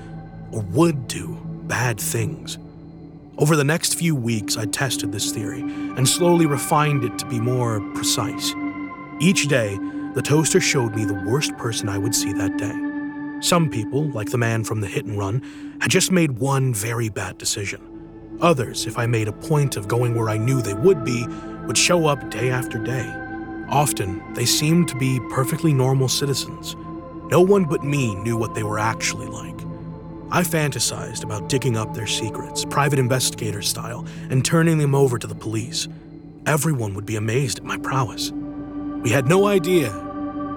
[SPEAKER 8] or would do bad things. Over the next few weeks, I tested this theory and slowly refined it to be more precise. Each day, the toaster showed me the worst person I would see that day. Some people, like the man from the hit and run, had just made one very bad decision. Others, if I made a point of going where I knew they would be, would show up day after day. Often, they seemed to be perfectly normal citizens. No one but me knew what they were actually like. I fantasized about digging up their secrets, private investigator style, and turning them over to the police. Everyone would be amazed at my prowess. We had no idea,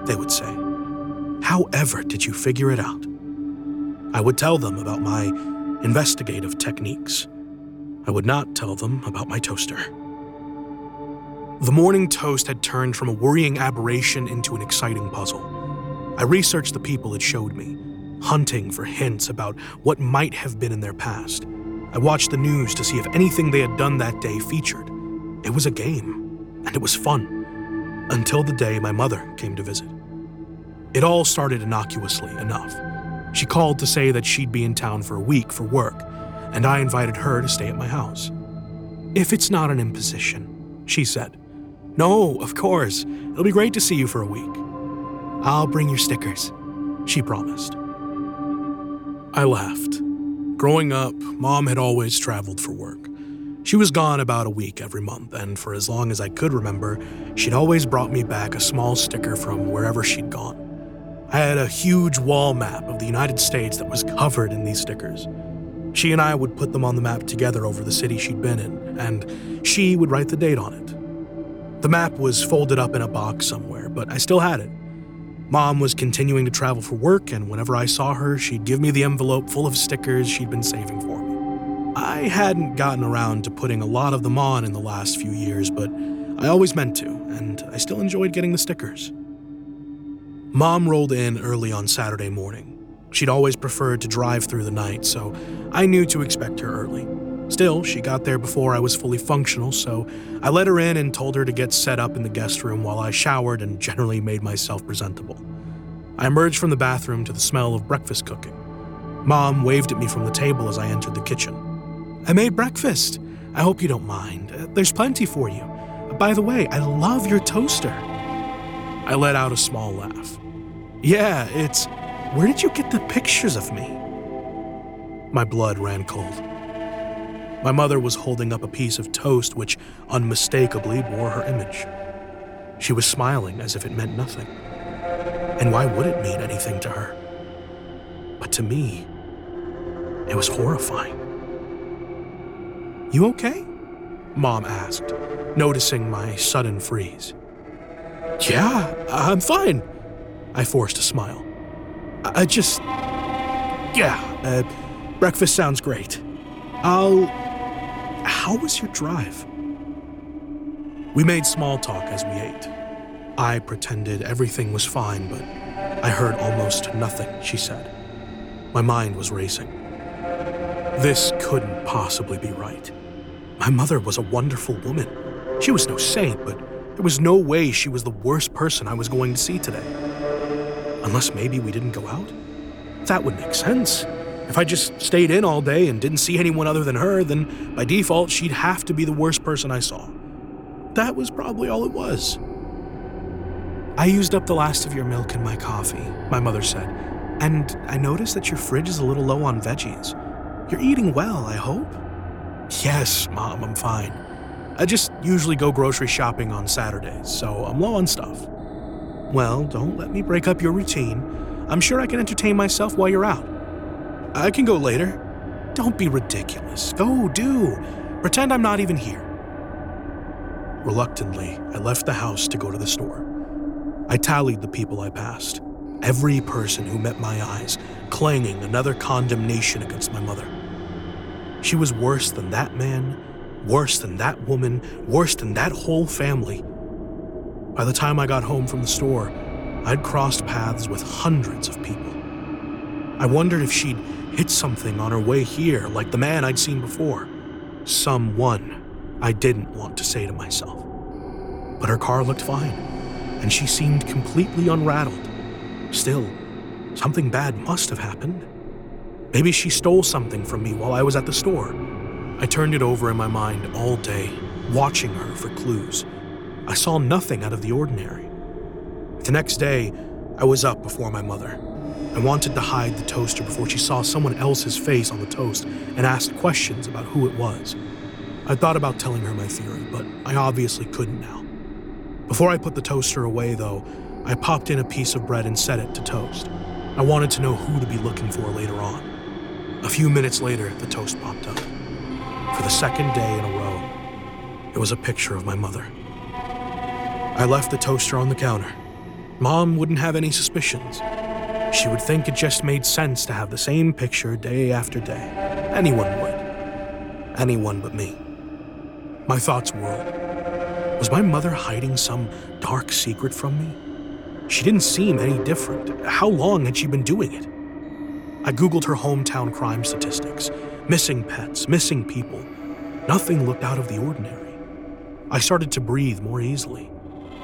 [SPEAKER 8] they would say. However, did you figure it out? I would tell them about my investigative techniques. I would not tell them about my toaster. The morning toast had turned from a worrying aberration into an exciting puzzle. I researched the people it showed me hunting for hints about what might have been in their past. I watched the news to see if anything they had done that day featured. It was a game, and it was fun. Until the day my mother came to visit. It all started innocuously enough. She called to say that she'd be in town for a week for work, and I invited her to stay at my house. If it's not an imposition, she said. No, of course. It'll be great to see you for a week. I'll bring your stickers, she promised. I laughed. Growing up, Mom had always traveled for work. She was gone about a week every month, and for as long as I could remember, she'd always brought me back a small sticker from wherever she'd gone. I had a huge wall map of the United States that was covered in these stickers. She and I would put them on the map together over the city she'd been in, and she would write the date on it. The map was folded up in a box somewhere, but I still had it. Mom was continuing to travel for work, and whenever I saw her, she'd give me the envelope full of stickers she'd been saving for me. I hadn't gotten around to putting a lot of them on in the last few years, but I always meant to, and I still enjoyed getting the stickers. Mom rolled in early on Saturday morning. She'd always preferred to drive through the night, so I knew to expect her early. Still, she got there before I was fully functional, so I let her in and told her to get set up in the guest room while I showered and generally made myself presentable. I emerged from the bathroom to the smell of breakfast cooking. Mom waved at me from the table as I entered the kitchen. I made breakfast. I hope you don't mind. Uh, there's plenty for you. By the way, I love your toaster. I let out a small laugh. Yeah, it's. Where did you get the pictures of me? My blood ran cold. My mother was holding up a piece of toast which unmistakably bore her image. She was smiling as if it meant nothing. And why would it mean anything to her? But to me, it was horrifying. You okay? Mom asked, noticing my sudden freeze. Yeah, I'm fine. I forced a smile. I just. Yeah, uh, breakfast sounds great. I'll how was your drive? We made small talk as we ate. I pretended everything was fine, but I heard almost nothing she said. My mind was racing. This couldn't possibly be right. My mother was a wonderful woman. She was no saint, but there was no way she was the worst person I was going to see today. Unless maybe we didn't go out? That would make sense. If I just stayed in all day and didn't see anyone other than her, then by default, she'd have to be the worst person I saw. That was probably all it was. I used up the last of your milk in my coffee, my mother said, and I noticed that your fridge is a little low on veggies. You're eating well, I hope? Yes, Mom, I'm fine. I just usually go grocery shopping on Saturdays, so I'm low on stuff. Well, don't let me break up your routine. I'm sure I can entertain myself while you're out. I can go later. Don't be ridiculous. Go, do. Pretend I'm not even here. Reluctantly, I left the house to go to the store. I tallied the people I passed, every person who met my eyes, clanging another condemnation against my mother. She was worse than that man, worse than that woman, worse than that whole family. By the time I got home from the store, I'd crossed paths with hundreds of people. I wondered if she'd hit something on her way here, like the man I'd seen before. Someone I didn't want to say to myself. But her car looked fine, and she seemed completely unrattled. Still, something bad must have happened. Maybe she stole something from me while I was at the store. I turned it over in my mind all day, watching her for clues. I saw nothing out of the ordinary. The next day, I was up before my mother. I wanted to hide the toaster before she saw someone else's face on the toast and asked questions about who it was. I thought about telling her my theory, but I obviously couldn't now. Before I put the toaster away, though, I popped in a piece of bread and set it to toast. I wanted to know who to be looking for later on. A few minutes later, the toast popped up. For the second day in a row, it was a picture of my mother. I left the toaster on the counter. Mom wouldn't have any suspicions. She would think it just made sense to have the same picture day after day. Anyone would. Anyone but me. My thoughts whirled. Was my mother hiding some dark secret from me? She didn't seem any different. How long had she been doing it? I Googled her hometown crime statistics missing pets, missing people. Nothing looked out of the ordinary. I started to breathe more easily.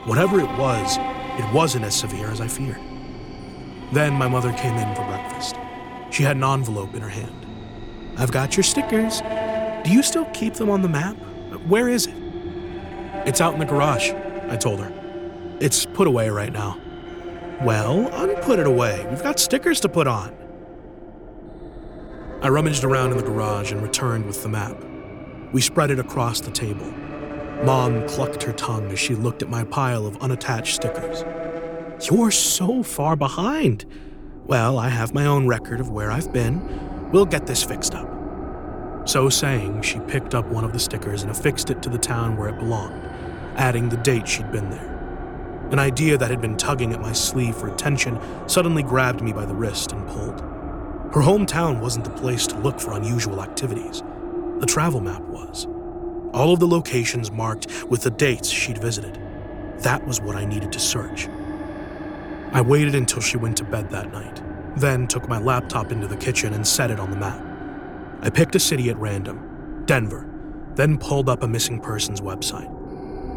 [SPEAKER 8] Whatever it was, it wasn't as severe as I feared. Then my mother came in for breakfast. She had an envelope in her hand. I've got your stickers. Do you still keep them on the map? Where is it? It's out in the garage, I told her. It's put away right now. Well, unput it away. We've got stickers to put on. I rummaged around in the garage and returned with the map. We spread it across the table. Mom clucked her tongue as she looked at my pile of unattached stickers. You're so far behind. Well, I have my own record of where I've been. We'll get this fixed up. So saying, she picked up one of the stickers and affixed it to the town where it belonged, adding the date she'd been there. An idea that had been tugging at my sleeve for attention suddenly grabbed me by the wrist and pulled. Her hometown wasn't the place to look for unusual activities. The travel map was. All of the locations marked with the dates she'd visited. That was what I needed to search. I waited until she went to bed that night, then took my laptop into the kitchen and set it on the map. I picked a city at random, Denver, then pulled up a missing persons website.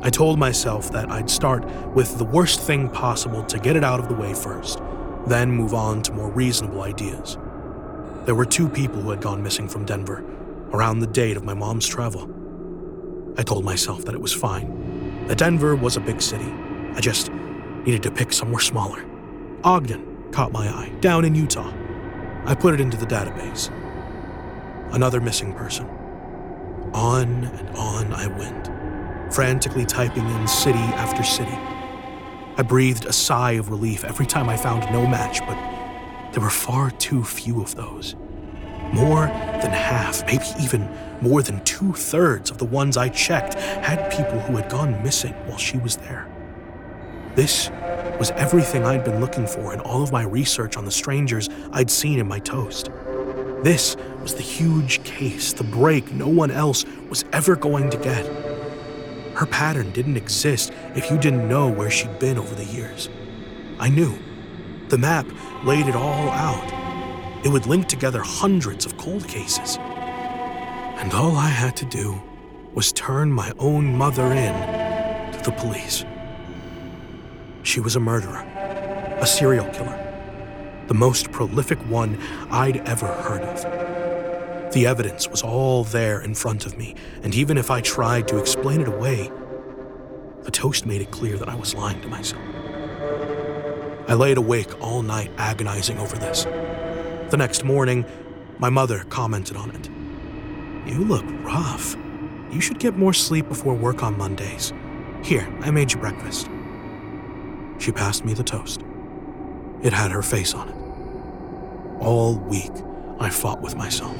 [SPEAKER 8] I told myself that I'd start with the worst thing possible to get it out of the way first, then move on to more reasonable ideas. There were two people who had gone missing from Denver around the date of my mom's travel. I told myself that it was fine, that Denver was a big city. I just Needed to pick somewhere smaller. Ogden caught my eye, down in Utah. I put it into the database. Another missing person. On and on I went, frantically typing in city after city. I breathed a sigh of relief every time I found no match, but there were far too few of those. More than half, maybe even more than two thirds of the ones I checked had people who had gone missing while she was there. This was everything I'd been looking for in all of my research on the strangers I'd seen in my toast. This was the huge case, the break no one else was ever going to get. Her pattern didn't exist if you didn't know where she'd been over the years. I knew. The map laid it all out. It would link together hundreds of cold cases. And all I had to do was turn my own mother in to the police. She was a murderer, a serial killer, the most prolific one I'd ever heard of. The evidence was all there in front of me, and even if I tried to explain it away, the toast made it clear that I was lying to myself. I laid awake all night agonizing over this. The next morning, my mother commented on it. You look rough. You should get more sleep before work on Mondays. Here, I made you breakfast. She passed me the toast. It had her face on it. All week, I fought with myself.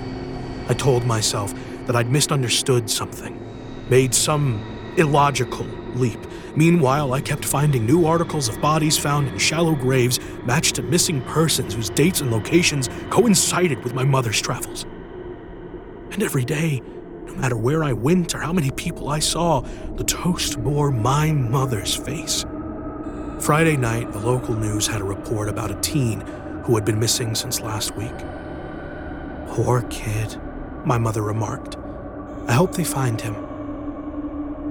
[SPEAKER 8] I told myself that I'd misunderstood something, made some illogical leap. Meanwhile, I kept finding new articles of bodies found in shallow graves matched to missing persons whose dates and locations coincided with my mother's travels. And every day, no matter where I went or how many people I saw, the toast bore my mother's face. Friday night, the local news had a report about a teen who had been missing since last week. Poor kid, my mother remarked. I hope they find him.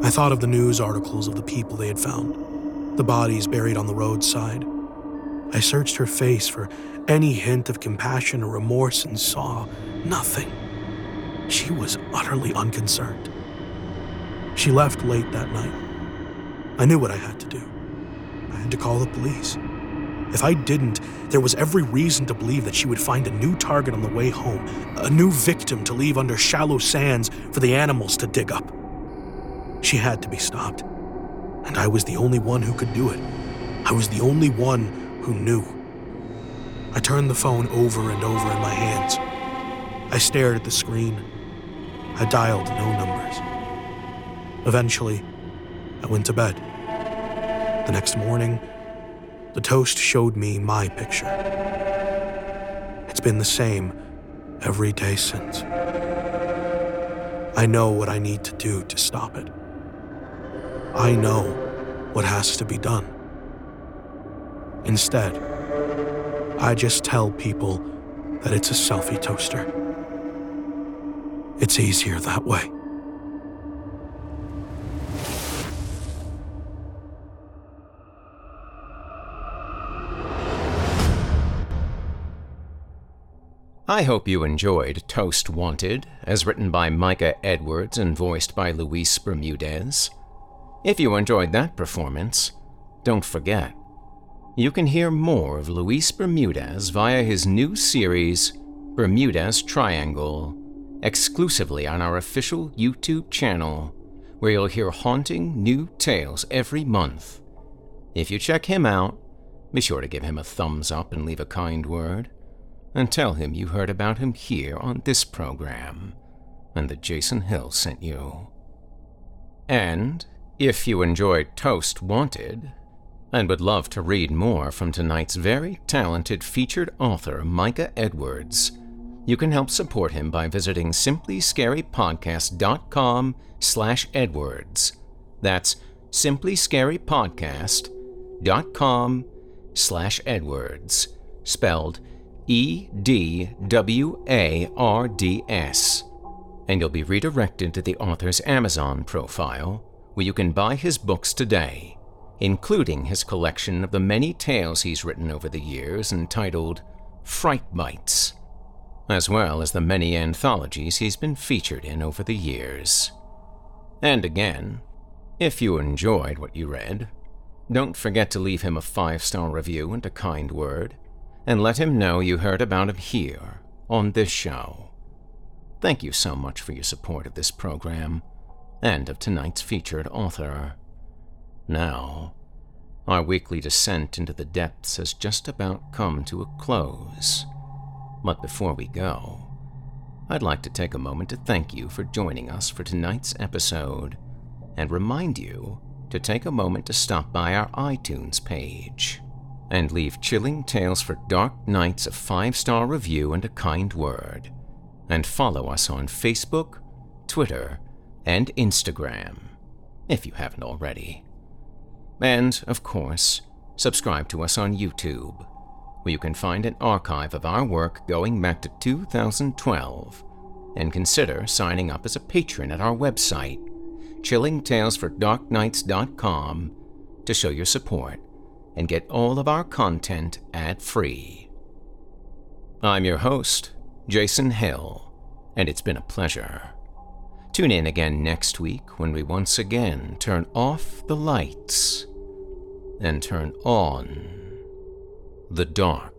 [SPEAKER 8] I thought of the news articles of the people they had found, the bodies buried on the roadside. I searched her face for any hint of compassion or remorse and saw nothing. She was utterly unconcerned. She left late that night. I knew what I had to do. I had to call the police. If I didn't, there was every reason to believe that she would find a new target on the way home, a new victim to leave under shallow sands for the animals to dig up. She had to be stopped. And I was the only one who could do it. I was the only one who knew. I turned the phone over and over in my hands. I stared at the screen. I dialed no numbers. Eventually, I went to bed. The next morning, the toast showed me my picture. It's been the same every day since. I know what I need to do to stop it. I know what has to be done. Instead, I just tell people that it's a selfie toaster. It's easier that way.
[SPEAKER 5] I hope you enjoyed Toast Wanted, as written by Micah Edwards and voiced by Luis Bermudez. If you enjoyed that performance, don't forget, you can hear more of Luis Bermudez via his new series, Bermudez Triangle, exclusively on our official YouTube channel, where you'll hear haunting new tales every month. If you check him out, be sure to give him a thumbs up and leave a kind word and tell him you heard about him here on this program and that Jason Hill sent you. And if you enjoyed Toast Wanted and would love to read more from tonight's very talented featured author Micah Edwards, you can help support him by visiting simplyscarypodcast.com slash edwards. That's simplyscarypodcast.com slash edwards, spelled E D W A R D S, and you'll be redirected to the author's Amazon profile, where you can buy his books today, including his collection of the many tales he's written over the years entitled Fright Bites, as well as the many anthologies he's been featured in over the years. And again, if you enjoyed what you read, don't forget to leave him a five star review and a kind word and let him know you heard about him here on this show. Thank you so much for your support of this program and of tonight's featured author. Now, our weekly descent into the depths has just about come to a close. But before we go, I'd like to take a moment to thank you for joining us for tonight's episode and remind you to take a moment to stop by our iTunes page and leave Chilling Tales for Dark Nights a five star review and a kind word. And follow us on Facebook, Twitter, and Instagram, if you haven't already. And, of course, subscribe to us on YouTube, where you can find an archive of our work going back to 2012, and consider signing up as a patron at our website, chillingtalesfordarknights.com, to show your support and get all of our content ad free. I'm your host, Jason Hill, and it's been a pleasure. Tune in again next week when we once again turn off the lights and turn on the dark.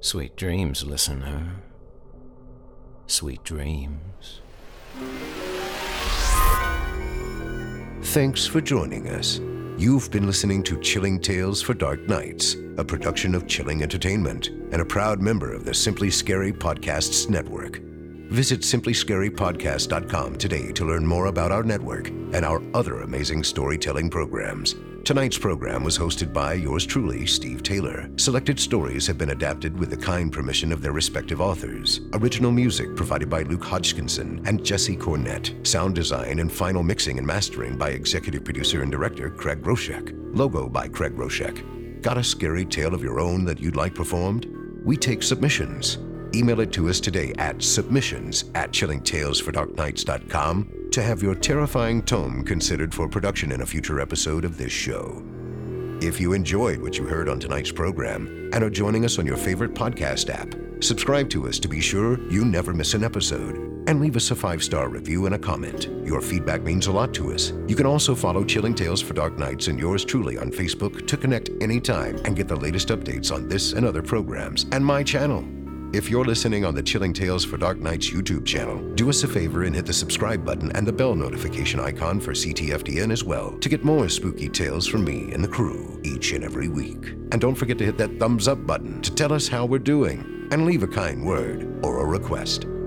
[SPEAKER 5] Sweet dreams, listener. Sweet dreams.
[SPEAKER 2] Thanks for joining us. You've been listening to Chilling Tales for Dark Nights, a production of Chilling Entertainment and a proud member of the Simply Scary Podcasts Network. Visit simplyscarypodcast.com today to learn more about our network and our other amazing storytelling programs. Tonight's program was hosted by yours truly, Steve Taylor. Selected stories have been adapted with the kind permission of their respective authors. Original music provided by Luke Hodgkinson and Jesse Cornett. Sound design and final mixing and mastering by executive producer and director Craig Roshek. Logo by Craig Roshek. Got a scary tale of your own that you'd like performed? We take submissions. Email it to us today at submissions at chillingtalesfordarknights.com to have your terrifying tome considered for production in a future episode of this show. If you enjoyed what you heard on tonight's program and are joining us on your favorite podcast app, subscribe to us to be sure you never miss an episode and leave us a five star review and a comment. Your feedback means a lot to us. You can also follow Chilling Tales for Dark Nights and yours truly on Facebook to connect anytime and get the latest updates on this and other programs and my channel. If you're listening on the Chilling Tales for Dark Nights YouTube channel, do us a favor and hit the subscribe button and the bell notification icon for CTFDN as well to get more spooky tales from me and the crew each and every week. And don't forget to hit that thumbs up button to tell us how we're doing and leave a kind word or a request.